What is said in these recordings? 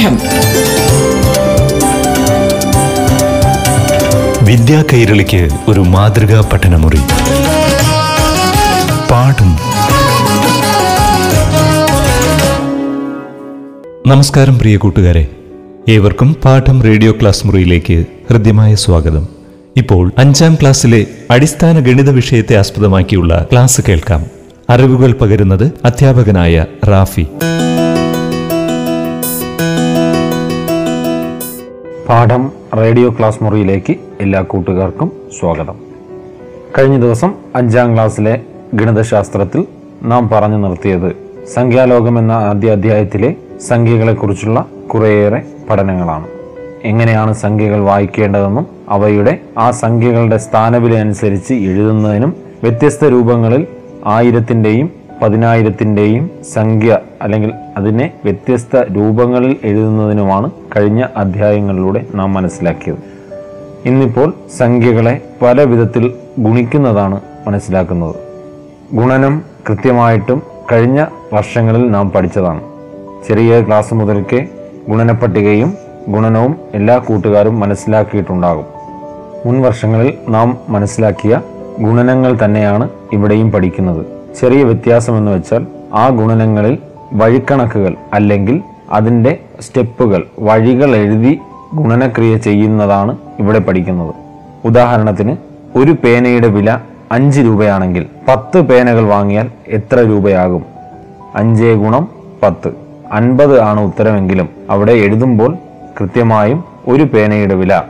പാഠം. വിദ്യാ കൈരളിക്ക് ഒരു മാതൃകാ പഠനമുറി. പാഠം. നമസ്കാരം പ്രിയ കൂട്ടുകാരെ. ഏവർക്കും പാഠം റേഡിയോ ക്ലാസ് മുറിയിലേക്ക് ഹൃദ്യമായ സ്വാഗതം. ഇപ്പോൾ അഞ്ചാം ക്ലാസ്സിലെ അടിസ്ഥാന ഗണിത വിഷയത്തെ ആസ്പദമാക്കിയുള്ള ക്ലാസ് കേൾക്കാം. അറിവുകൾ പകരുന്നത് അധ്യാപകനായ റാഫി. പാഠം റേഡിയോ ക്ലാസ് മുറിയിലേക്ക് എല്ലാ കൂട്ടുകാർക്കും സ്വാഗതം. കഴിഞ്ഞ ദിവസം അഞ്ചാം ക്ലാസ്സിലെ ഗണിതശാസ്ത്രത്തിൽ നാം പറഞ്ഞു നിർത്തിയത് സംഖ്യാലോകം എന്ന ആദ്യ അധ്യായത്തിലെ സംഖ്യകളെക്കുറിച്ചുള്ള കുറേയേറെ പഠനങ്ങളാണ്. എങ്ങനെയാണ് സംഖ്യകൾ വായിക്കേണ്ടതെന്നും അവയുടെ ആ സംഖ്യകളുടെ സ്ഥാനവില അനുസരിച്ച് എഴുതുന്നതിനും വ്യത്യസ്ത രൂപങ്ങളിൽ ആയിരത്തിന്റെയും പതിനായിരത്തിന്റെയും സംഖ്യ അല്ലെങ്കിൽ അതിനെ വ്യത്യസ്ത രൂപങ്ങളിൽ എഴുതുന്നതിനുമാണ് കഴിഞ്ഞ അധ്യായങ്ങളിലൂടെ നാം മനസ്സിലാക്കിയത്. ഇന്നിപ്പോൾ സംഖ്യകളെ പല വിധത്തിൽ ഗുണിക്കുന്നതാണ് മനസ്സിലാക്കുന്നത്. ഗുണനം കൃത്യമായിട്ടും കഴിഞ്ഞ വർഷങ്ങളിൽ നാം പഠിച്ചതാണ്. ചെറിയ ക്ലാസ് മുതൽക്കേ ഗുണനപ്പട്ടികയും ഗുണനവും എല്ലാ കൂട്ടുകാരും മനസ്സിലാക്കിയിട്ടുണ്ടാകും. മുൻ വർഷങ്ങളിൽ നാം മനസ്സിലാക്കിയ ഗുണനങ്ങൾ തന്നെയാണ് ഇവിടെയും പഠിക്കുന്നത്. ചെറിയ വ്യത്യാസം എന്ന് വെച്ചാൽ ആ ഗുണനങ്ങളിൽ വഴിക്കണക്കുകൾ അല്ലെങ്കിൽ അതിന്റെ സ്റ്റെപ്പുകൾ വഴികൾ എഴുതി ഗുണനക്രിയ ചെയ്യുന്നതാണ് ഇവിടെ പഠിക്കുന്നത്. ഉദാഹരണത്തിന് ഒരു പേനയുടെ വില അഞ്ച് രൂപയാണെങ്കിൽ പത്ത് പേനകൾ വാങ്ങിയാൽ എത്ര രൂപയാകും? അഞ്ച് ഗുണം പത്ത്. അൻപത് ആണ് ഉത്തരമെങ്കിലും അവിടെ എഴുതുമ്പോൾ കൃത്യമായും ഒരു പേനയുടെ വില.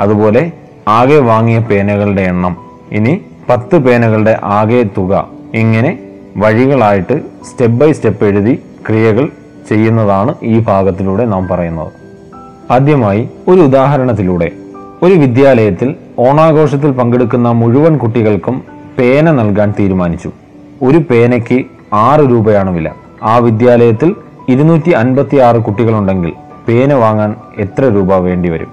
അതുപോലെ ആകെ വാങ്ങിയ പേനകളുടെ എണ്ണം. ഇനി പത്ത് പേനകളുടെ ആകെ തുക. ഇങ്ങനെ വഴികളായിട്ട് സ്റ്റെപ്പ് ബൈ സ്റ്റെപ്പ് എഴുതി ക്രിയകൾ ചെയ്യുന്നതാണ് ഈ ഭാഗത്തിലൂടെ നാം പറയുന്നത്. ആദ്യമായി ഒരു ഉദാഹരണത്തിലൂടെ. ഒരു വിദ്യാലയത്തിൽ ഓണാഘോഷത്തിൽ പങ്കെടുക്കുന്ന മുഴുവൻ കുട്ടികൾക്കും പേന നൽകാൻ തീരുമാനിച്ചു. ഒരു പേനയ്ക്ക് ആറ് രൂപയാണ് വില. ആ വിദ്യാലയത്തിൽ ഇരുന്നൂറ്റി അൻപത്തി ആറ് കുട്ടികളുണ്ടെങ്കിൽ പേന വാങ്ങാൻ എത്ര രൂപ വേണ്ടിവരും?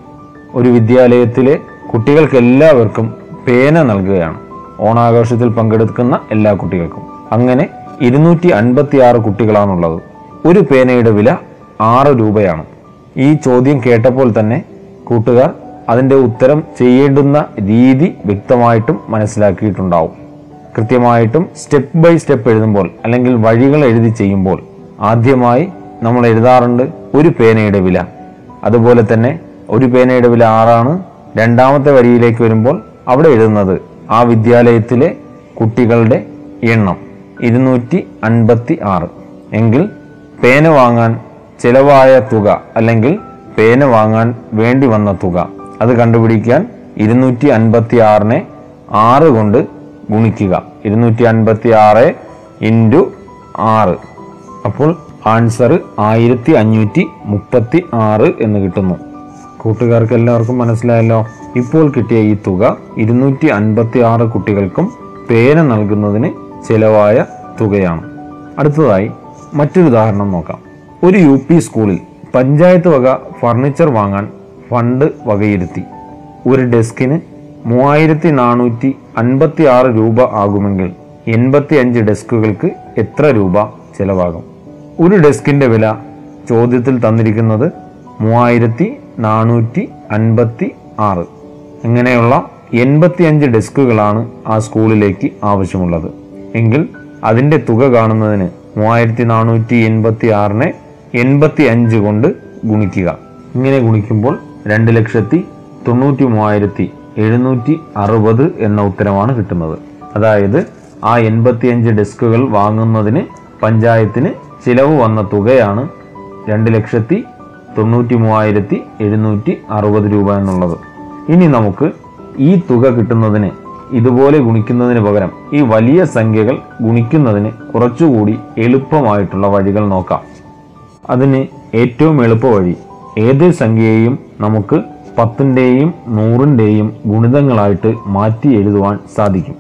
ഒരു വിദ്യാലയത്തിലെ കുട്ടികൾക്കെല്ലാവർക്കും പേന നൽകുകയാണ്. ഓണാഘോഷത്തിൽ പങ്കെടുക്കുന്ന എല്ലാ കുട്ടികൾക്കും. അങ്ങനെ ഇരുന്നൂറ്റി അൻപത്തി ആറ് കുട്ടികളാണുള്ളത്. ഒരു പേനയുടെ വില ആറ് രൂപയാണ്. ഈ ചോദ്യം കേട്ടപ്പോൾ തന്നെ കൂട്ടുകാർ അതിന്റെ ഉത്തരം ചെയ്യേണ്ടുന്ന രീതി വ്യക്തമായിട്ടും മനസ്സിലാക്കിയിട്ടുണ്ടാവും. കൃത്യമായിട്ടും സ്റ്റെപ്പ് ബൈ സ്റ്റെപ്പ് എഴുതുമ്പോൾ അല്ലെങ്കിൽ വഴികൾ എഴുതി ചെയ്യുമ്പോൾ ആദ്യമായി നമ്മൾ എഴുതാറുണ്ട് ഒരു പേനയുടെ വില. അതുപോലെ തന്നെ ഒരു പേനയുടെ വില ആറാണ്. രണ്ടാമത്തെ വരിയിലേക്ക് വരുമ്പോൾ അവിടെ എഴുതുന്നത് ആ വിദ്യാലയത്തിലെ കുട്ടികളുടെ എണ്ണം ഇരുന്നൂറ്റി അൻപത്തി ആറ് എങ്കിൽ പേന വാങ്ങാൻ ചിലവായ തുക അല്ലെങ്കിൽ പേന വാങ്ങാൻ വേണ്ടി വന്ന തുക അത് കണ്ടുപിടിക്കാൻ ഇരുന്നൂറ്റി അൻപത്തി ആറിനെ ആറ് കൊണ്ട് ഗുണിക്കുക. ഇരുന്നൂറ്റി അൻപത്തി ആറ് ഇന്റു ആറ്. അപ്പോൾ ആൻസർ ആയിരത്തി അഞ്ഞൂറ്റി മുപ്പത്തി ആറ് എന്ന് കിട്ടുന്നു. കൂട്ടുകാർക്ക് എല്ലാവർക്കും മനസ്സിലായല്ലോ? ഇപ്പോൾ കിട്ടിയ ഈ തുക ഇരുന്നൂറ്റി അൻപത്തി ആറ് കുട്ടികൾക്കും പേന നൽകുന്നതിന് ചിലവായ തുകയാണ്. അടുത്തതായി മറ്റൊരു ഉദാഹരണം നോക്കാം. ഒരു യു പി സ്കൂളിൽ പഞ്ചായത്ത് വക ഫർണിച്ചർ വാങ്ങാൻ ഫണ്ട് വകയിരുത്തി. ഒരു ഡെസ്കിന് മൂവായിരത്തി നാനൂറ്റി അൻപത്തി ആറ് രൂപ ആകുമെങ്കിൽ എൺപത്തി അഞ്ച് ഡെസ്കുകൾക്ക് എത്ര രൂപ ചിലവാകും? ഒരു ഡെസ്കിന്റെ വില ചോദ്യത്തിൽ തന്നിരിക്കുന്നത് മൂവായിരത്തി നാനൂറ്റി അൻപത്തി ആറ് ഇങ്ങനെയുള്ള എൺപത്തിയഞ്ച് ഡെസ്കുകളാണ് ആ സ്കൂളിലേക്ക് ആവശ്യമുള്ളത്. എങ്കിൽ അതിന്റെ തുക കാണുന്നതിന് മൂവായിരത്തി നാനൂറ്റി എൺപത്തി ആറിനെ എൺപത്തി അഞ്ച് കൊണ്ട് ഗുണിക്കുക. ഇങ്ങനെ ഗുണിക്കുമ്പോൾ രണ്ട് ലക്ഷത്തി തൊണ്ണൂറ്റി മൂവായിരത്തി എഴുന്നൂറ്റി അറുപത് എന്ന ഉത്തരമാണ് കിട്ടുന്നത്. അതായത് ആ എൺപത്തിയഞ്ച് ഡെസ്കുകൾ വാങ്ങുന്നതിന് പഞ്ചായത്തിന് ചിലവ് വന്ന തുകയാണ് രണ്ട് ലക്ഷത്തി തൊണ്ണൂറ്റി മൂവായിരത്തി എഴുന്നൂറ്റി അറുപത് രൂപ എന്നുള്ളത്. ഇനി നമുക്ക് ഈ തുക കിട്ടുന്നതിന് ഇതുപോലെ ഗുണിക്കുന്നതിന് പകരം ഈ വലിയ സംഖ്യകൾ ഗുണിക്കുന്നതിന് കുറച്ചുകൂടി എളുപ്പമായിട്ടുള്ള വഴികൾ നോക്കാം. അതിന് ഏറ്റവും എളുപ്പ വഴി ഏത് സംഖ്യയെയും നമുക്ക് പത്തിന്റെയും നൂറിന്റെയും ഗുണിതങ്ങളായിട്ട് മാറ്റി എഴുതുവാൻ സാധിക്കും.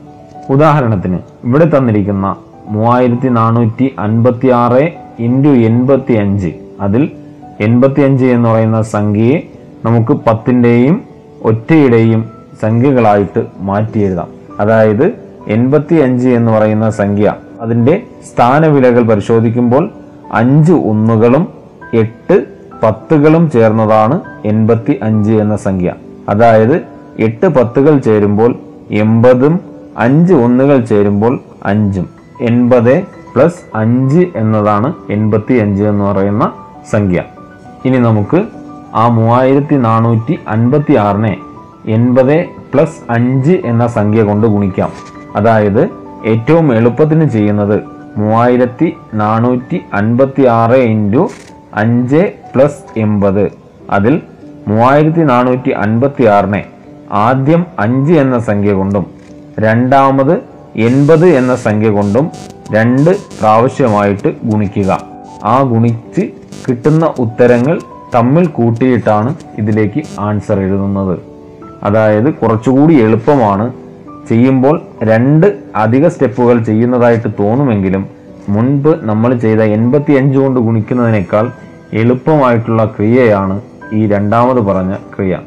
ഉദാഹരണത്തിന് ഇവിടെ തന്നിരിക്കുന്ന മൂവായിരത്തി നാനൂറ്റി അൻപത്തി ആറ് ഇന്റു എൺപത്തി അഞ്ച് അതിൽ എൺപത്തി അഞ്ച് എന്ന് പറയുന്ന സംഖ്യയെ നമുക്ക് പത്തിന്റെയും ഒറ്റയുടെയും സംഖ്യകളായിട്ട് മാറ്റി എഴുതാം. അതായത് എൺപത്തി അഞ്ച് എന്ന് പറയുന്ന സംഖ്യ അതിന്റെ സ്ഥാനവിലകൾ പരിശോധിക്കുമ്പോൾ അഞ്ച് ഒന്നുകളും എട്ട് പത്തുകളും ചേർന്നതാണ് എൺപത്തി അഞ്ച് എന്ന സംഖ്യ. അതായത് എട്ട് പത്തുകൾ ചേരുമ്പോൾ എൺപതും അഞ്ച് ഒന്നുകൾ ചേരുമ്പോൾ അഞ്ചും. എൺപത് പ്ലസ് അഞ്ച് എന്നതാണ് എൺപത്തി അഞ്ച് എന്ന് പറയുന്ന സംഖ്യ. ഇനി നമുക്ക് ആ മൂവായിരത്തി നാനൂറ്റി അൻപത്തി ആറിനെ എൺപത് പ്ലസ് അഞ്ച് എന്ന സംഖ്യ കൊണ്ട് ഗുണിക്കാം. അതായത് ഏറ്റവും എളുപ്പത്തിന് ചെയ്യുന്നത് മൂവായിരത്തി നാനൂറ്റി അൻപത്തി ആറ് ഇന്റു അഞ്ച് പ്ലസ് എൺപത്. അതിൽ മൂവായിരത്തി നാനൂറ്റി അൻപത്തി ആറിനെ ആദ്യം അഞ്ച് എന്ന സംഖ്യ കൊണ്ടും രണ്ടാമത് എൺപത് എന്ന സംഖ്യ കൊണ്ടും രണ്ട് പ്രാവശ്യമായിട്ട് ഗുണിക്കുക. ആ ഗുണിച്ച് കിട്ടുന്ന ഉത്തരങ്ങൾ തമ്മിൽ കൂട്ടിയിട്ടാണ് ഇതിലേക്ക് ആൻസർ എഴുതുന്നത്. അതായത് കുറച്ചുകൂടി എളുപ്പമാണ് ചെയ്യുമ്പോൾ രണ്ട് അധിക സ്റ്റെപ്പുകൾ ചെയ്യുന്നതായിട്ട് തോന്നുമെങ്കിലും മുൻപ് നമ്മൾ ചെയ്ത എൺപത്തി അഞ്ച് കൊണ്ട് ഗുണിക്കുന്നതിനേക്കാൾ എളുപ്പമായിട്ടുള്ള ക്രിയയാണ് ഈ രണ്ടാമത് പറഞ്ഞ ക്രിയ.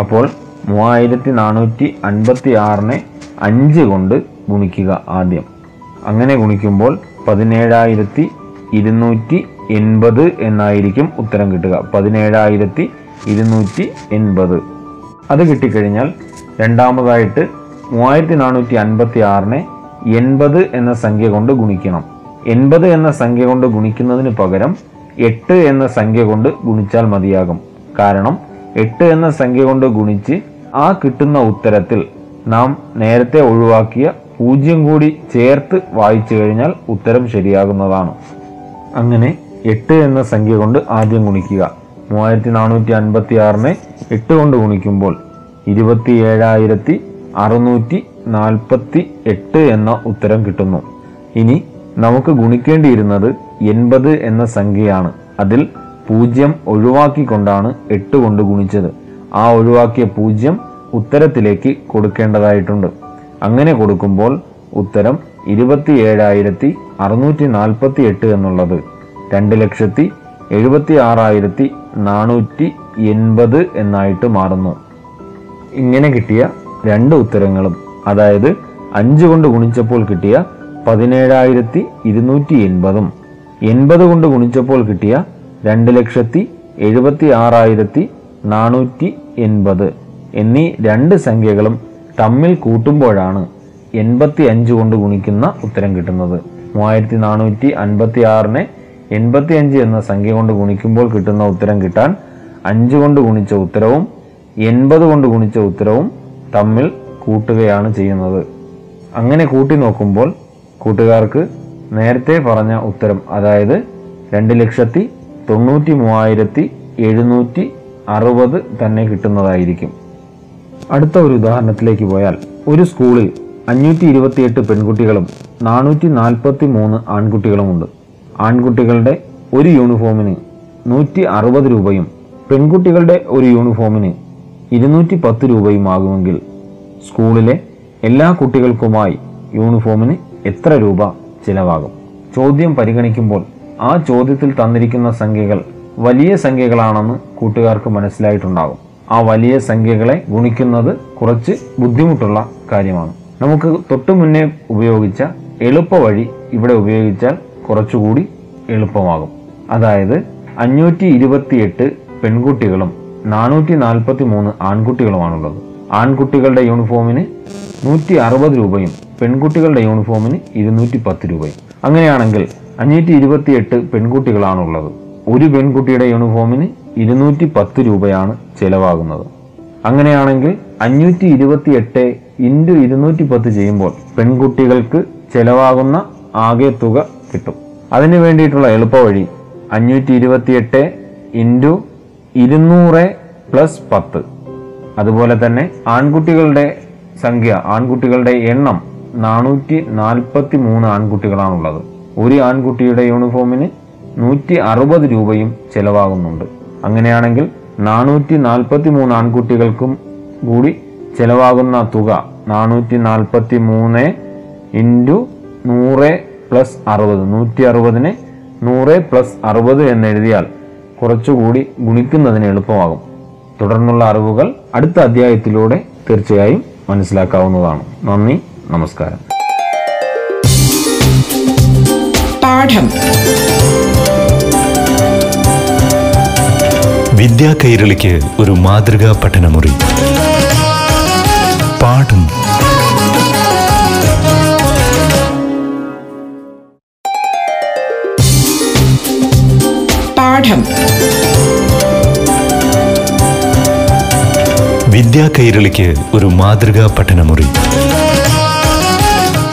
അപ്പോൾ മൂവായിരത്തി നാനൂറ്റി അൻപത്തി ആറിനെ അഞ്ച് കൊണ്ട് ഗുണിക്കുക ആദ്യം. അങ്ങനെ ഗുണിക്കുമ്പോൾ പതിനേഴായിരത്തി ഇരുന്നൂറ്റി എൺപത് എന്നായിരിക്കും ഉത്തരം കിട്ടുക. പതിനേഴായിരത്തി ഇരുന്നൂറ്റി എൺപത്. അത് കിട്ടിക്കഴിഞ്ഞാൽ രണ്ടാമതായിട്ട് മൂവായിരത്തി നാനൂറ്റി അൻപത്തി ആറിനെ എൺപത് എന്ന സംഖ്യ കൊണ്ട് ഗുണിക്കണം. എൺപത് എന്ന സംഖ്യ കൊണ്ട് ഗുണിക്കുന്നതിന് പകരം എട്ട് എന്ന സംഖ്യ കൊണ്ട് ഗുണിച്ചാൽ മതിയാകും. കാരണം എട്ട് എന്ന സംഖ്യ കൊണ്ട് ഗുണിച്ച് ആ കിട്ടുന്ന ഉത്തരത്തിൽ നാം നേരത്തെ ഒഴിവാക്കിയ പൂജ്യം കൂടി ചേർത്ത് വായിച്ചു കഴിഞ്ഞാൽ ഉത്തരം ശരിയാകുന്നതാണ്. അങ്ങനെ എട്ട് എന്ന സംഖ്യ കൊണ്ട് ആദ്യം ഗുണിക്കുക. മൂവായിരത്തി നാനൂറ്റി അൻപത്തി ആറിനെ എട്ട് കൊണ്ട് ഗുണിക്കുമ്പോൾ ഇരുപത്തി ഏഴായിരത്തി അറുന്നൂറ്റി നാൽപ്പത്തി എട്ട് എന്ന ഉത്തരം കിട്ടുന്നു. ഇനി നമുക്ക് ഗുണിക്കേണ്ടിയിരുന്നത് എൺപത് എന്ന സംഖ്യയാണ്. അതിൽ പൂജ്യം ഒഴിവാക്കിക്കൊണ്ടാണ് എട്ട് കൊണ്ട് ഗുണിച്ചത്. ആ ഒഴിവാക്കിയ പൂജ്യം ഉത്തരത്തിലേക്ക് കൊടുക്കേണ്ടതായിട്ടുണ്ട്. അങ്ങനെ കൊടുക്കുമ്പോൾ ഉത്തരം ഇരുപത്തി ഏഴായിരത്തി അറുന്നൂറ്റി നാൽപ്പത്തി എട്ട് എന്നുള്ളത്. രണ്ട് ലക്ഷത്തി എഴുപത്തി ആറായിരത്തി നാനൂറ്റി എൺപത് എന്നായിട്ട് മാറുന്നു. ഇങ്ങനെ കിട്ടിയ രണ്ട് ഉത്തരങ്ങളും അതായത് അഞ്ച് കൊണ്ട് ഗുണിച്ചപ്പോൾ കിട്ടിയ പതിനേഴായിരത്തി ഇരുന്നൂറ്റി എൺപതും എൺപത് കൊണ്ട് ഗുണിച്ചപ്പോൾ കിട്ടിയ രണ്ട് ലക്ഷത്തി എഴുപത്തി ആറായിരത്തി നാനൂറ്റി എൺപത് എന്നീ രണ്ട് സംഖ്യകളും തമ്മിൽ കൂട്ടുമ്പോഴാണ് എൺപത്തി അഞ്ച് കൊണ്ട് ഗുണിക്കുന്ന ഉത്തരം കിട്ടുന്നത്. മൂവായിരത്തി നാനൂറ്റി അൻപത്തി ആറിനെ എൺപത്തി അഞ്ച് എന്ന സംഖ്യ കൊണ്ട് ഗുണിക്കുമ്പോൾ കിട്ടുന്ന ഉത്തരം കിട്ടാൻ അഞ്ച് കൊണ്ട് ഗുണിച്ച ഉത്തരവും എൺപത് കൊണ്ട് ഗുണിച്ച ഉത്തരവും തമ്മിൽ കൂട്ടുകയാണ് ചെയ്യുന്നത്. അങ്ങനെ കൂട്ടി നോക്കുമ്പോൾ കൂട്ടുകാർക്ക് നേരത്തെ പറഞ്ഞ ഉത്തരം അതായത് രണ്ട് ലക്ഷത്തി തൊണ്ണൂറ്റി മൂവായിരത്തി എഴുന്നൂറ്റി അറുപത് തന്നെ കിട്ടുന്നതായിരിക്കും. അടുത്ത ഒരു ഉദാഹരണത്തിലേക്ക് പോയാൽ ഒരു സ്കൂളിൽ അഞ്ഞൂറ്റി ഇരുപത്തിയെട്ട് പെൺകുട്ടികളും നാനൂറ്റി നാൽപ്പത്തി മൂന്ന് ആൺകുട്ടികളുമുണ്ട്. ആൺകുട്ടികളുടെ ഒരു യൂണിഫോമിന് നൂറ്റി അറുപത് രൂപയും പെൺകുട്ടികളുടെ ഒരു യൂണിഫോമിന് ഇരുന്നൂറ്റി പത്ത് രൂപയും ആകുമെങ്കിൽ സ്കൂളിലെ എല്ലാ കുട്ടികൾക്കുമായി യൂണിഫോമിന് എത്ര രൂപ ചിലവാകും? ചോദ്യം പരിഗണിക്കുമ്പോൾ ആ ചോദ്യത്തിൽ തന്നിരിക്കുന്ന സംഖ്യകൾ വലിയ സംഖ്യകളാണെന്ന് കൂട്ടുകാർക്ക് മനസ്സിലായിട്ടുണ്ടാകും. ആ വലിയ സംഖ്യകളെ ഗുണിക്കുന്നത് കുറച്ച് ബുദ്ധിമുട്ടുള്ള കാര്യമാണ്. നമുക്ക് തൊട്ടു മുന്നേ ഉപയോഗിച്ച എളുപ്പ വഴി ഇവിടെ ഉപയോഗിച്ചാൽ കുറച്ചുകൂടി എളുപ്പമാകും. അതായത് അഞ്ഞൂറ്റി ഇരുപത്തിയെട്ട് പെൺകുട്ടികളും നാനൂറ്റി നാൽപ്പത്തി മൂന്ന് ആൺകുട്ടികളുമാണുള്ളത്. ആൺകുട്ടികളുടെ യൂണിഫോമിന് നൂറ്റി അറുപത് രൂപയും പെൺകുട്ടികളുടെ യൂണിഫോമിന് ഇരുന്നൂറ്റി പത്ത് രൂപയും. അങ്ങനെയാണെങ്കിൽ അഞ്ഞൂറ്റി ഇരുപത്തിയെട്ട് പെൺകുട്ടികളാണുള്ളത്. ഒരു പെൺകുട്ടിയുടെ യൂണിഫോമിന് ഇരുന്നൂറ്റി പത്ത് രൂപയാണ് ചെലവാകുന്നത്. അങ്ങനെയാണെങ്കിൽ അഞ്ഞൂറ്റി ഇരുപത്തി എട്ട് ഇന്റു ഇരുന്നൂറ്റി പത്ത് ചെയ്യുമ്പോൾ പെൺകുട്ടികൾക്ക് ചെലവാകുന്ന ആകെ തുക കിട്ടും. അതിന് വേണ്ടിയിട്ടുള്ള എളുപ്പവഴി അഞ്ഞൂറ്റി ഇരുപത്തി എട്ട് ഇന്റു ഇരുന്നൂറ് പ്ലസ് പത്ത്. അതുപോലെ തന്നെ ആൺകുട്ടികളുടെ സംഖ്യ ആൺകുട്ടികളുടെ എണ്ണം നാനൂറ്റി നാൽപ്പത്തി മൂന്ന് ആൺകുട്ടികളാണുള്ളത്. ഒരു ആൺകുട്ടിയുടെ യൂണിഫോമിന് നൂറ്റി അറുപത് രൂപയും ചെലവാകുന്നുണ്ട്. അങ്ങനെയാണെങ്കിൽ നാനൂറ്റി നാൽപ്പത്തി മൂന്ന് ആൺകുട്ടികൾക്കും കൂടി ചെലവാകുന്ന തുക നാനൂറ്റി നാൽപ്പത്തി മൂന്ന് ഇന്റു നൂറ് പ്ലസ് അറുപത്. നൂറ്റി അറുപതിന് നൂറ് പ്ലസ് അറുപത് എന്നെഴുതിയാൽ കുറച്ചുകൂടി ഗുണിക്കുന്നതിന് എളുപ്പമാകും. തുടർന്നുള്ള അറിവുകൾ അടുത്ത അധ്യായത്തിലൂടെ തീർച്ചയായും മനസ്സിലാക്കാവുന്നതാണ്. നന്ദി നമസ്കാരം. പാഠം. വിദ്യാ കൈരളിക്ക് ഒരു മാതൃകാ പഠനമുറി. പാഠം. പാഠം വിദ്യാ കൈരളിക്ക് ഒരു മാതൃകാ പഠനമുറി.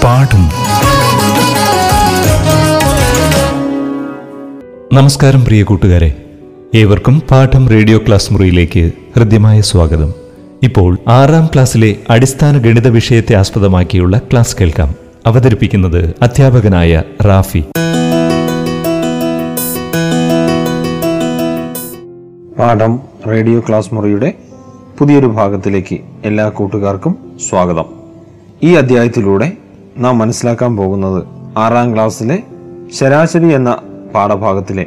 പാഠം. നമസ്കാരം പ്രിയ കൂട്ടുകാരെ. ഏവർക്കും പാഠം റേഡിയോ ക്ലാസ് മുറിയിലേക്ക് ഹൃദ്യമായ സ്വാഗതം. ഇപ്പോൾ ആറാം ക്ലാസ്സിലെ അടിസ്ഥാന ഗണിത വിഷയത്തെ ആസ്പദമാക്കിയുള്ള ക്ലാസ് കേൾക്കാം. അവതരിപ്പിക്കുന്നത് അധ്യാപകനായ റാഫി. പാഠം റേഡിയോ ക്ലാസ് മുറിയുടെ പുതിയൊരു ഭാഗത്തിലേക്ക് എല്ലാ കൂട്ടുകാർക്കും സ്വാഗതം. ഈ അധ്യായത്തിലൂടെ നാം മനസ്സിലാക്കാൻ പോകുന്നത് ആറാം ക്ലാസ്സിലെ ശരാശരി എന്ന പാഠഭാഗത്തിലെ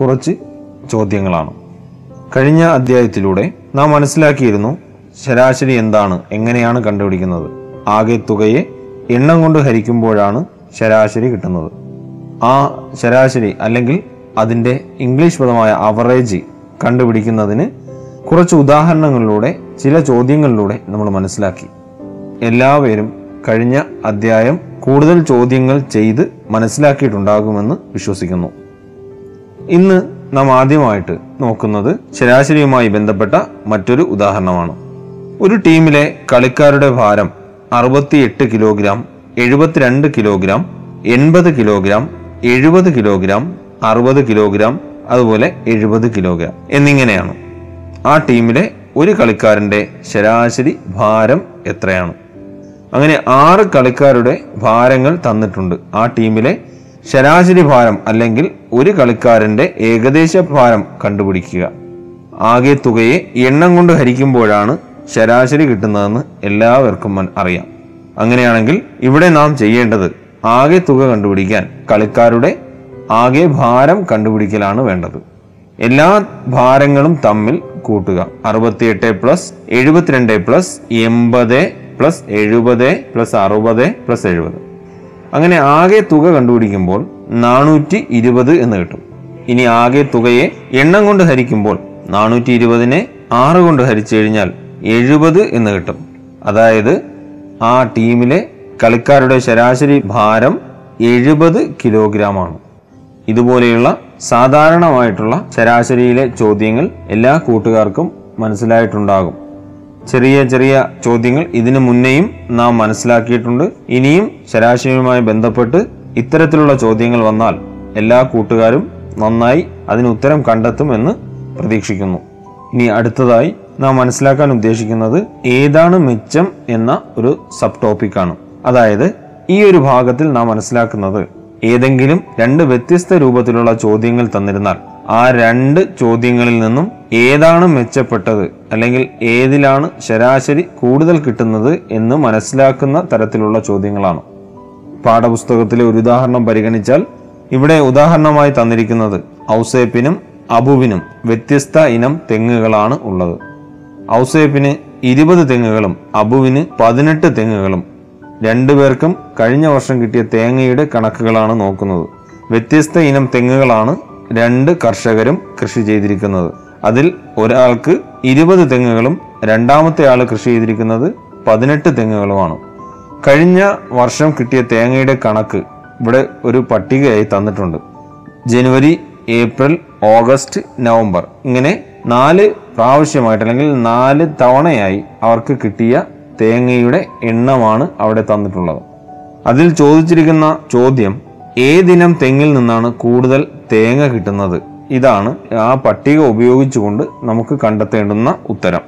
കുറച്ച് ചോദ്യങ്ങളാണ്. കഴിഞ്ഞ അധ്യായത്തിലൂടെ നാം മനസ്സിലാക്കിയിരുന്നു ശരാശരി എന്താണ് എങ്ങനെയാണ് കണ്ടുപിടിക്കുന്നത്. ആകെ തുകയെ എണ്ണം കൊണ്ട് ഹരിക്കുമ്പോഴാണ് ശരാശരി കിട്ടുന്നത്. ആ ശരാശരി അല്ലെങ്കിൽ അതിന്റെ ഇംഗ്ലീഷ് പദമായ അവറേജ് കണ്ടുപിടിക്കുന്നതിന് കുറച്ച് ഉദാഹരണങ്ങളിലൂടെ ചില ചോദ്യങ്ങളിലൂടെ നമ്മൾ മനസ്സിലാക്കി. എല്ലാവരും കഴിഞ്ഞ അധ്യായം കൂടുതൽ ചോദ്യങ്ങൾ ചെയ്ത് മനസ്സിലാക്കിയിട്ടുണ്ടാകുമെന്ന് വിശ്വസിക്കുന്നു. ഇന്ന് നാം ആദ്യമായിട്ട് നോക്കുന്നത് ശരാശരിയുമായി ബന്ധപ്പെട്ട മറ്റൊരു ഉദാഹരണമാണ്. ഒരു ടീമിലെ കളിക്കാരുടെ ഭാരം അറുപത്തിയെട്ട് കിലോഗ്രാം എഴുപത്തിരണ്ട് കിലോഗ്രാം എൺപത് കിലോഗ്രാം എഴുപത് കിലോഗ്രാം അറുപത് കിലോഗ്രാം അതുപോലെ എഴുപത് കിലോഗ്രാം. എന്നിങ്ങനെയാണ്. ആ ടീമിലെ ഒരു കളിക്കാരന്റെ ശരാശരി ഭാരം എത്രയാണ്? അങ്ങനെ ആറ് കളിക്കാരുടെ ഭാരങ്ങൾ തന്നിട്ടുണ്ട്. ആ ടീമിലെ ശരാശരി ഭാരം അല്ലെങ്കിൽ ഒരു കളിക്കാരന്റെ ഏകദേശ ഭാരം കണ്ടുപിടിക്കുക. ആകെ തുകയെ എണ്ണം കൊണ്ട് ഹരിക്കുമ്പോഴാണ് ശരാശരി കിട്ടുന്നതെന്ന് എല്ലാവർക്കും അറിയാം. അങ്ങനെയാണെങ്കിൽ ഇവിടെ നാം ചെയ്യേണ്ടത് ആകെ തുക കണ്ടുപിടിക്കാൻ കളിക്കാരുടെ ആകെ ഭാരം കണ്ടുപിടിക്കലാണ് വേണ്ടത്. എല്ലാ ഭാരങ്ങളും തമ്മിൽ കൂട്ടുക. അറുപത്തിയെട്ട് പ്ലസ് എഴുപത്തിരണ്ട് പ്ലസ് എൺപത് പ്ലസ് എഴുപത് പ്ലസ് അറുപത് പ്ലസ് എഴുപത്. അങ്ങനെ ആകെ തുക കണ്ടുപിടിക്കുമ്പോൾ നാനൂറ്റി ഇരുപത് എന്ന് കിട്ടും. ഇനി ആകെ തുകയെ എണ്ണം കൊണ്ട് ഹരിക്കുമ്പോൾ നാനൂറ്റി ഇരുപതിനെ ആറ് കൊണ്ട് ഹരിച്ചു കഴിഞ്ഞാൽ എഴുപത് എന്ന് കിട്ടും. അതായത് ആ ടീമിലെ കളിക്കാരുടെ ശരാശരി ഭാരം എഴുപത് കിലോഗ്രാം ആണ്. ഇതുപോലെയുള്ള സാധാരണമായിട്ടുള്ള ശരാശരിയിലെ ചോദ്യങ്ങൾ എല്ലാ കൂട്ടുകാർക്കും മനസ്സിലായിട്ടുണ്ടാകും. ചെറിയ ചെറിയ ചോദ്യങ്ങൾ ഇതിനു മുന്നേയും നാം മനസ്സിലാക്കിയിട്ടുണ്ട്. ഇനിയും ശരാശരിയുമായി ബന്ധപ്പെട്ട് ഇത്തരത്തിലുള്ള ചോദ്യങ്ങൾ വന്നാൽ എല്ലാ കൂട്ടുകാരും നന്നായി അതിന് ഉത്തരം കണ്ടെത്തുമെന്ന് പ്രതീക്ഷിക്കുന്നു. ഇനി അടുത്തതായി നാം മനസ്സിലാക്കാൻ ഉദ്ദേശിക്കുന്നത് ഏതാണ് മെച്ചം എന്ന ഒരു സബ് ടോപ്പിക്കാണ് അതായത് ഈ ഒരു ഭാഗത്തിൽ നാം മനസ്സിലാക്കുന്നത് ഏതെങ്കിലും രണ്ട് വ്യത്യസ്ത രൂപത്തിലുള്ള ചോദ്യങ്ങൾ തന്നിരുന്നാൽ ആ രണ്ട് ചോദ്യങ്ങളിൽ നിന്നും ഏതാണ് മെച്ചപ്പെട്ടത്? അല്ലെങ്കിൽ ഏതിലാണ് ശരാശരി കൂടുതൽ കിട്ടുന്നത് എന്ന് മനസ്സിലാക്കുന്ന തരത്തിലുള്ള ചോദ്യങ്ങളാണ്. പാഠപുസ്തകത്തിലെ ഒരു ഉദാഹരണം പരിഗണിച്ചാൽ ഇവിടെ ഉദാഹരണമായി തന്നിരിക്കുന്നത് ഔസേപ്പിനും അബുവിനും വ്യത്യസ്ത ഇനം തെങ്ങുകളാണ് ഉള്ളത്. ഔസേപ്പിന് ഇരുപത് തെങ്ങുകളും അബുവിന് പതിനെട്ട് തെങ്ങുകളും രണ്ടുപേർക്കും കഴിഞ്ഞ വർഷം കിട്ടിയ തേങ്ങയുടെ കണക്കുകളാണ് നോക്കുന്നത്. വ്യത്യസ്ത ഇനം തെങ്ങുകളാണ് രണ്ട് കർഷകരും കൃഷി ചെയ്തിരിക്കുന്നത്. അതിൽ ഒരാൾക്ക് ഇരുപത് തെങ്ങുകളും രണ്ടാമത്തെ ആൾ കൃഷി ചെയ്തിരിക്കുന്നത് പതിനെട്ട് തെങ്ങുകളുമാണ്. കഴിഞ്ഞ വർഷം കിട്ടിയ തേങ്ങയുടെ കണക്ക് ഇവിടെ ഒരു പട്ടികയായി തന്നിട്ടുണ്ട്. ജനുവരി ഏപ്രിൽ ഓഗസ്റ്റ് നവംബർ ഇങ്ങനെ നാല് പ്രാവശ്യമായിട്ട് അല്ലെങ്കിൽ നാല് തവണയായി അവർക്ക് കിട്ടിയ തേങ്ങയുടെ എണ്ണമാണ് അവിടെ തന്നിട്ടുള്ളത്. അതിൽ ചോദിച്ചിരിക്കുന്ന ചോദ്യം ഏതിനം തെങ്ങിൽ നിന്നാണ് കൂടുതൽ തേങ്ങ കിട്ടുന്നത്? ഇതാണ് ആ പട്ടിക ഉപയോഗിച്ചുകൊണ്ട് നമുക്ക് കണ്ടെത്തേണ്ടുന്ന ഉത്തരം.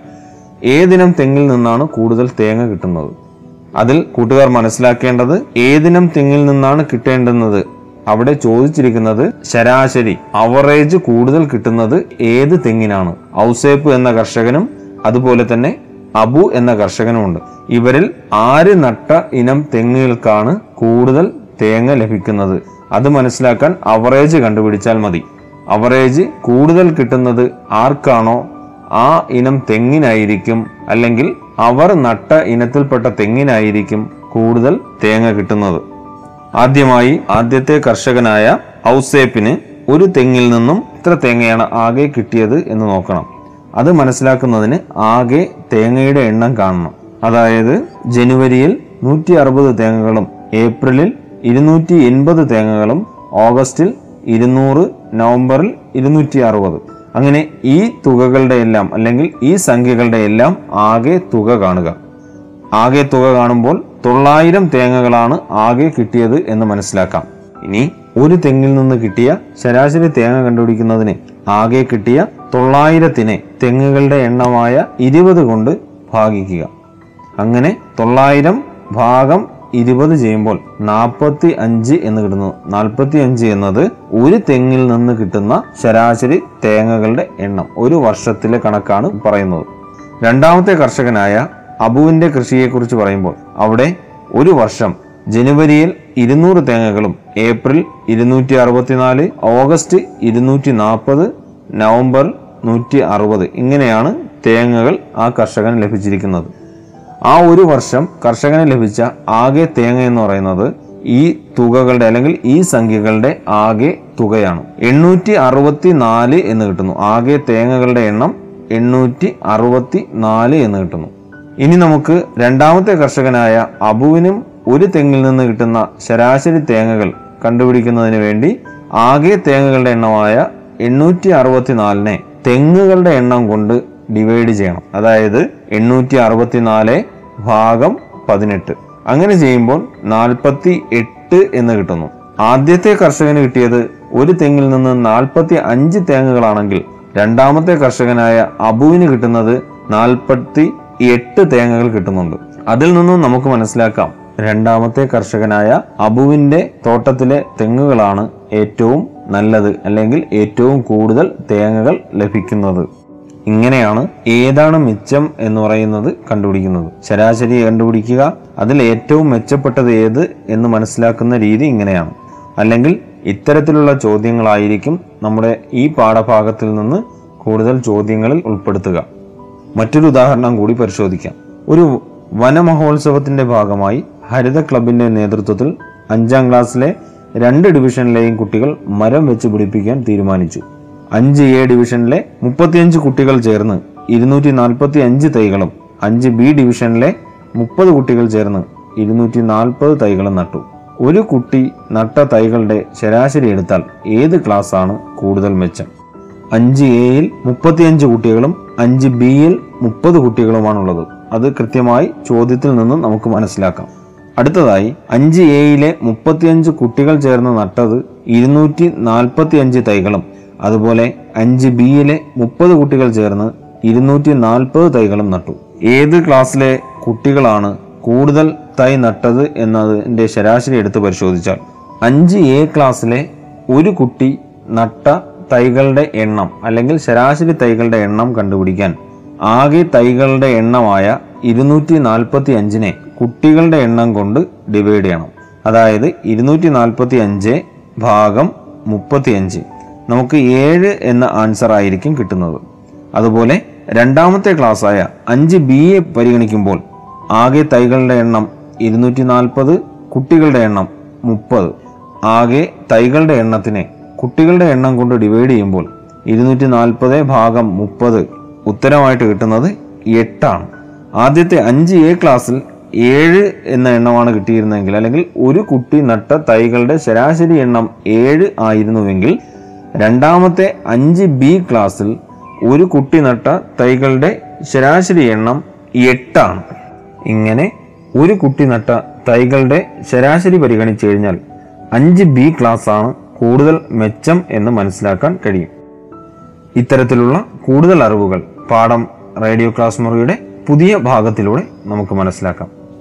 ഏതിനം തെങ്ങിൽ നിന്നാണ് കൂടുതൽ തേങ്ങ കിട്ടുന്നത്? അതിൽ കൂട്ടുകാർ മനസ്സിലാക്കേണ്ടത് ഏതിനം തെങ്ങിൽ നിന്നാണ് കിട്ടേണ്ടുന്നത്? അവിടെ ചോദിച്ചിരിക്കുന്നത് ശരാശരി അവറേജ് കൂടുതൽ കിട്ടുന്നത് ഏത് തെങ്ങിനാണ്? ഔസേപ്പ് എന്ന കർഷകനും അതുപോലെ തന്നെ അബു എന്ന കർഷകനുമുണ്ട്. ഇവരിൽ ആര് നട്ട ഇനം തെങ്ങുകൾക്കാണ് കൂടുതൽ തേങ്ങ ലഭിക്കുന്നത്? അത് മനസ്സിലാക്കാൻ അവറേജ് കണ്ടുപിടിച്ചാൽ മതി. അവറേജ് കൂടുതൽ കിട്ടുന്നത് ആർക്കാണോ? ആ ഇനം തെങ്ങിനായിരിക്കും. അല്ലെങ്കിൽ അവർ നട്ട ഇനത്തിൽപ്പെട്ട തെങ്ങിനായിരിക്കും കൂടുതൽ തേങ്ങ കിട്ടുന്നത്. ആദ്യമായി ആദ്യത്തെ കർഷകനായ ഔസേപ്പിന് ഒരു തെങ്ങിൽ നിന്നും ഇത്ര തേങ്ങയാണ് ആകെ കിട്ടിയത് എന്ന് നോക്കണം. അത് മനസ്സിലാക്കുന്നതിന് ആകെ തേങ്ങയുടെ എണ്ണം കാണണം. അതായത് ജനുവരിയിൽ നൂറ്റി അറുപത് തേങ്ങകളും ഏപ്രിലിൽ ഇരുന്നൂറ്റി എൺപത് തേങ്ങകളും ഓഗസ്റ്റിൽ ഇരുന്നൂറ് നവംബറിൽ ഇരുന്നൂറ്റി അറുപത് അങ്ങനെ ഈ തുകകളുടെ എല്ലാം അല്ലെങ്കിൽ ഈ സംഖ്യകളുടെ എല്ലാം ആകെ തുക കാണുക. ആകെ തുക കാണുമ്പോൾ തൊള്ളായിരം തേങ്ങകളാണ് ആകെ കിട്ടിയത് എന്ന് മനസ്സിലാക്കാം. ഇനി ഒരു തെങ്ങിൽ നിന്ന് കിട്ടിയ ശരാശരി തേങ്ങ കണ്ടുപിടിക്കുന്നതിന് ആകെ കിട്ടിയ തൊള്ളായിരത്തിനെ തെങ്ങുകളുടെ എണ്ണമായ ഇരുപത് കൊണ്ട് ഭാഗിക്കുക. അങ്ങനെ തൊള്ളായിരം ഭാഗം ഇരുപത് ചെയ്യുമ്പോൾ നാൽപ്പത്തി അഞ്ച് എന്ന് കിട്ടുന്നു. നാൽപ്പത്തി അഞ്ച് എന്നത് ഒരു തെങ്ങിൽ നിന്ന് കിട്ടുന്ന ശരാശരി തേങ്ങകളുടെ എണ്ണം. ഒരു വർഷത്തിലെ കണക്കാണ് പറയുന്നത്. രണ്ടാമത്തെ കർഷകനായ അബുവിന്റെ കൃഷിയെക്കുറിച്ച് പറയുമ്പോൾ അവിടെ ഒരു വർഷം ജനുവരിയിൽ ഇരുന്നൂറ് തേങ്ങകളും ഏപ്രിൽ ഇരുന്നൂറ്റി അറുപത്തിനാല് ഓഗസ്റ്റ് ഇരുന്നൂറ്റി നാൽപ്പത് നവംബർ നൂറ്റി അറുപത് ഇങ്ങനെയാണ് തേങ്ങകൾ ആ കർഷകന് ലഭിച്ചിരിക്കുന്നത്. ആ ഒരു വർഷം കർഷകന് ലഭിച്ച ആകെ തേങ്ങ എന്ന് പറയുന്നത് ഈ തുകകളുടെ അല്ലെങ്കിൽ ഈ സംഖ്യകളുടെ ആകെ തുകയാണ്. എണ്ണൂറ്റി അറുപത്തി നാല് എന്ന് കിട്ടുന്നു. ആകെ തേങ്ങകളുടെ എണ്ണം എണ്ണൂറ്റി അറുപത്തി നാല് എന്ന് കിട്ടുന്നു. ഇനി നമുക്ക് രണ്ടാമത്തെ കർഷകനായ അബുവിനും ഒരു തെങ്ങിൽ നിന്ന് കിട്ടുന്ന ശരാശരി തേങ്ങകൾ കണ്ടുപിടിക്കുന്നതിന് വേണ്ടി ആകെ തേങ്ങകളുടെ എണ്ണമായ എണ്ണൂറ്റി അറുപത്തിനാലിനെ തെങ്ങുകളുടെ എണ്ണം കൊണ്ട് ഡിവൈഡ് ചെയ്യണം. അതായത് എണ്ണൂറ്റി അറുപത്തിനാല് ഭാഗം പതിനെട്ട്. അങ്ങനെ ചെയ്യുമ്പോൾ നാൽപ്പത്തി എട്ട് എന്ന് കിട്ടുന്നു. ആദ്യത്തെ കർഷകന് കിട്ടിയത് ഒരു തെങ്ങിൽ നിന്ന് നാൽപ്പത്തി അഞ്ച് തേങ്ങകളാണെങ്കിൽ രണ്ടാമത്തെ കർഷകനായ അബുവിന് കിട്ടുന്നത് നാൽപ്പത്തി എട്ട് തേങ്ങകൾ കിട്ടുന്നുണ്ട്. അതിൽ നിന്നും നമുക്ക് മനസ്സിലാക്കാം. രണ്ടാമത്തെ കർഷകനായ അബുവിന്റെ തോട്ടത്തിലെ തെങ്ങുകളാണ് ഏറ്റവും നല്ലത് അല്ലെങ്കിൽ ഏറ്റവും കൂടുതൽ തേങ്ങകൾ ലഭിക്കുന്നത്. ഇങ്ങനെയാണ് ഏതാണ് മിച്ചം എന്ന് പറയുന്നത് കണ്ടുപിടിക്കുന്നത്. ശരാശരി കണ്ടുപിടിക്കുക അതിൽ ഏറ്റവും മെച്ചപ്പെട്ടത് ഏത് എന്ന് മനസ്സിലാക്കുന്ന രീതി ഇങ്ങനെയാണ്. അല്ലെങ്കിൽ ഇത്തരത്തിലുള്ള ചോദ്യങ്ങളായിരിക്കും നമ്മുടെ ഈ പാഠഭാഗത്തിൽ നിന്ന് കൂടുതൽ ചോദ്യങ്ങളിൽ ഉൾപ്പെടുത്തുക. മറ്റൊരു ഉദാഹരണം കൂടി പരിശോധിക്കാം. ഒരു വനമഹോത്സവത്തിന്റെ ഭാഗമായി ഹരിത ക്ലബിന്റെ നേതൃത്വത്തിൽ അഞ്ചാം ക്ലാസ്സിലെ രണ്ട് ഡിവിഷനിലെയും കുട്ടികൾ മരം വെച്ച് പിടിപ്പിക്കാൻ തീരുമാനിച്ചു. അഞ്ച് എ ഡിവിഷനിലെ മുപ്പത്തിയഞ്ച് കുട്ടികൾ ചേർന്ന് ഇരുന്നൂറ്റി നാൽപ്പത്തി അഞ്ച് തൈകളും അഞ്ച് ബി ഡിവിഷനിലെ മുപ്പത് കുട്ടികൾ ചേർന്ന് ഇരുന്നൂറ്റി നാൽപ്പത് തൈകളും നട്ടു. ഒരു കുട്ടി നട്ട തൈകളുടെ ശരാശരി എടുത്താൽ ഏത് ക്ലാസ് ആണ് കൂടുതൽ മെച്ചം? അഞ്ച് എയിൽ മുപ്പത്തിയഞ്ച് കുട്ടികളും അഞ്ച് ബിയിൽ മുപ്പത് കുട്ടികളുമാണുള്ളത്. അത് കൃത്യമായി ചോദ്യത്തിൽ നിന്ന് നമുക്ക് മനസ്സിലാക്കാം. അടുത്തതായി അഞ്ച് എയിലെ മുപ്പത്തിയഞ്ച് കുട്ടികൾ ചേർന്ന് നട്ടത് ഇരുന്നൂറ്റി നാൽപ്പത്തി അഞ്ച് തൈകളും. അതുപോലെ അഞ്ച് ബിയിലെ മുപ്പത് കുട്ടികൾ ചേർന്ന് ഇരുന്നൂറ്റി നാൽപ്പത് തൈകളും നട്ടു. ഏത് ക്ലാസ്സിലെ കുട്ടികളാണ് കൂടുതൽ തൈ നട്ടത് എന്നതിന്റെ ശരാശരി എടുത്ത് പരിശോധിച്ചാൽ അഞ്ച് എ ക്ലാസ്സിലെ ഒരു കുട്ടി നട്ട തൈകളുടെ എണ്ണം അല്ലെങ്കിൽ ശരാശരി തൈകളുടെ എണ്ണം കണ്ടുപിടിക്കാൻ ആകെ തൈകളുടെ എണ്ണമായ ഇരുന്നൂറ്റി നാൽപ്പത്തി അഞ്ചിനെ കുട്ടികളുടെ എണ്ണം കൊണ്ട് ഡിവൈഡ് ചെയ്യണം. അതായത് ഇരുന്നൂറ്റി നാൽപ്പത്തി അഞ്ച് ഭാഗം മുപ്പത്തി അഞ്ച് നമുക്ക് ഏഴ് എന്ന ആൻസർ ആയിരിക്കും കിട്ടുന്നത്. അതുപോലെ രണ്ടാമത്തെ ക്ലാസ്സായ അഞ്ച് ബി എ പരിഗണിക്കുമ്പോൾ ആകെ തൈകളുടെ എണ്ണം ഇരുന്നൂറ്റി നാൽപ്പത് കുട്ടികളുടെ എണ്ണം മുപ്പത്. ആകെ തൈകളുടെ എണ്ണത്തിനെ കുട്ടികളുടെ എണ്ണം കൊണ്ട് ഡിവൈഡ് ചെയ്യുമ്പോൾ ഇരുന്നൂറ്റി നാൽപ്പത് ഭാഗം മുപ്പത് ഉത്തരമായിട്ട് കിട്ടുന്നത് എട്ടാണ്. ആദ്യത്തെ അഞ്ച് എ ക്ലാസ്സിൽ ഏഴ് എന്ന എണ്ണമാണ് കിട്ടിയിരുന്നതെങ്കിൽ അല്ലെങ്കിൽ ഒരു കുട്ടി നട്ട തൈകളുടെ ശരാശരി എണ്ണം ഏഴ് ആയിരുന്നുവെങ്കിൽ രണ്ടാമത്തെ അഞ്ച് ബി ക്ലാസ്സിൽ ഒരു കുട്ടി നട്ട തൈകളുടെ ശരാശരി എണ്ണം എട്ടാണ്. ഇങ്ങനെ ഒരു കുട്ടി നട്ട തൈകളുടെ ശരാശരി പരിഗണിച്ചു കഴിഞ്ഞാൽ അഞ്ച് ബി ക്ലാസ് ആണ് കൂടുതൽ മെച്ചം എന്ന് മനസ്സിലാക്കാൻ കഴിയും. ഇത്തരത്തിലുള്ള കൂടുതൽ അറിവുകൾ പാഠം റേഡിയോ ക്ലാസ് മുറിയുടെ പുതിയ ഭാഗത്തിലൂടെ നമുക്ക് മനസ്സിലാക്കാം.